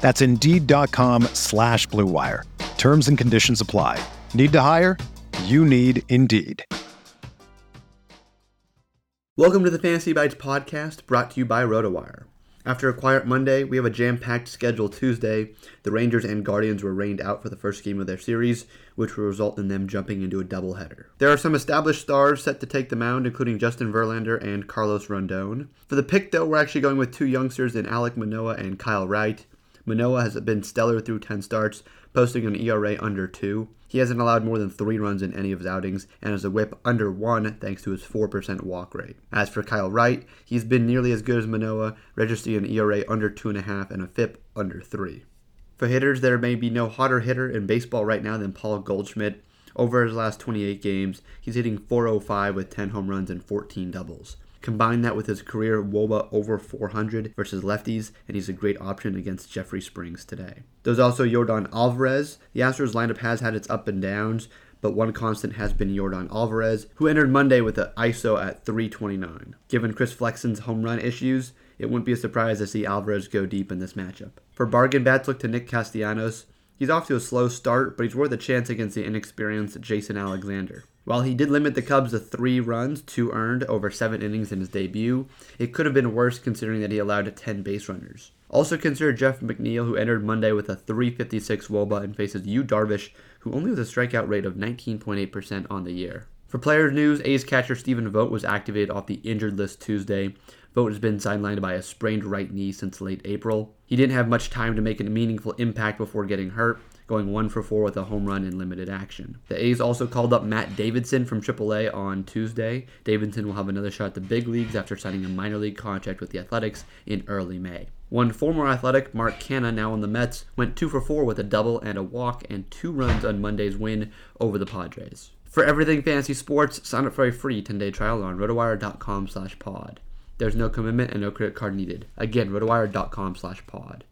That's Indeed.com slash BlueWire. Terms and conditions apply. Need to hire? You need Indeed. Welcome to the Fantasy Bites podcast brought to you by RotoWire. After a quiet Monday, we have a jam packed schedule Tuesday. The Rangers and Guardians were rained out for the first game of their series, which will result in them jumping into a doubleheader. There are some established stars set to take the mound, including Justin Verlander and Carlos Rodón. For the pick, though, we're actually going with two youngsters in Alek Manoah and Kyle Wright. Manoah has been stellar through 10 starts, posting an ERA under 2. He hasn't allowed more than 3 runs in any of his outings and has a whip under 1 thanks to his 4% walk rate. As for Kyle Wright, he's been nearly as good as Manoah, registering an ERA under 2.5 and a FIP under 3. For hitters, there may be no hotter hitter in baseball right now than Paul Goldschmidt. Over his last 28 games, he's hitting 405 with 10 home runs and 14 doubles. Combine that with his career WOBA over 400 versus lefties, and he's a great option against Jeffrey Springs today. There's also Yordan Alvarez. The Astros lineup has had its up and downs, but one constant has been Yordan Alvarez, who entered Monday with an ISO at 329. Given Chris Flexen's home run issues, it wouldn't be a surprise to see Alvarez go deep in this matchup. For bargain bats, look to Nick Castellanos. He's off to a slow start, but he's worth a chance against the inexperienced Jason Alexander. While he did limit the Cubs to three runs, two earned, over seven innings in his debut, it could have been worse considering that he allowed 10 base runners. Also consider Jeff McNeil, who entered Monday with a 356 Woba and faces Yu Darvish, who only has a strikeout rate of 19.8% on the year. For player news, A's catcher Stephen Vogt was activated off the injured list Tuesday. Vogt has been sidelined by a sprained right knee since late April. He didn't have much time to make a meaningful impact before getting hurt, going one for four with a home run in limited action. The A's also called up Matt Davidson from AAA on Tuesday. Davidson will have another shot at the big leagues after signing a minor league contract with the Athletics in early May. One former Athletic, Mark Canha, now on the Mets, went two for four with a double and a walk and two runs on Monday's win over the Padres. For everything fantasy sports, sign up for a free 10-day trial on rotowire.com slash pod. There's no commitment and no credit card needed. Again, rotowire.com slash pod.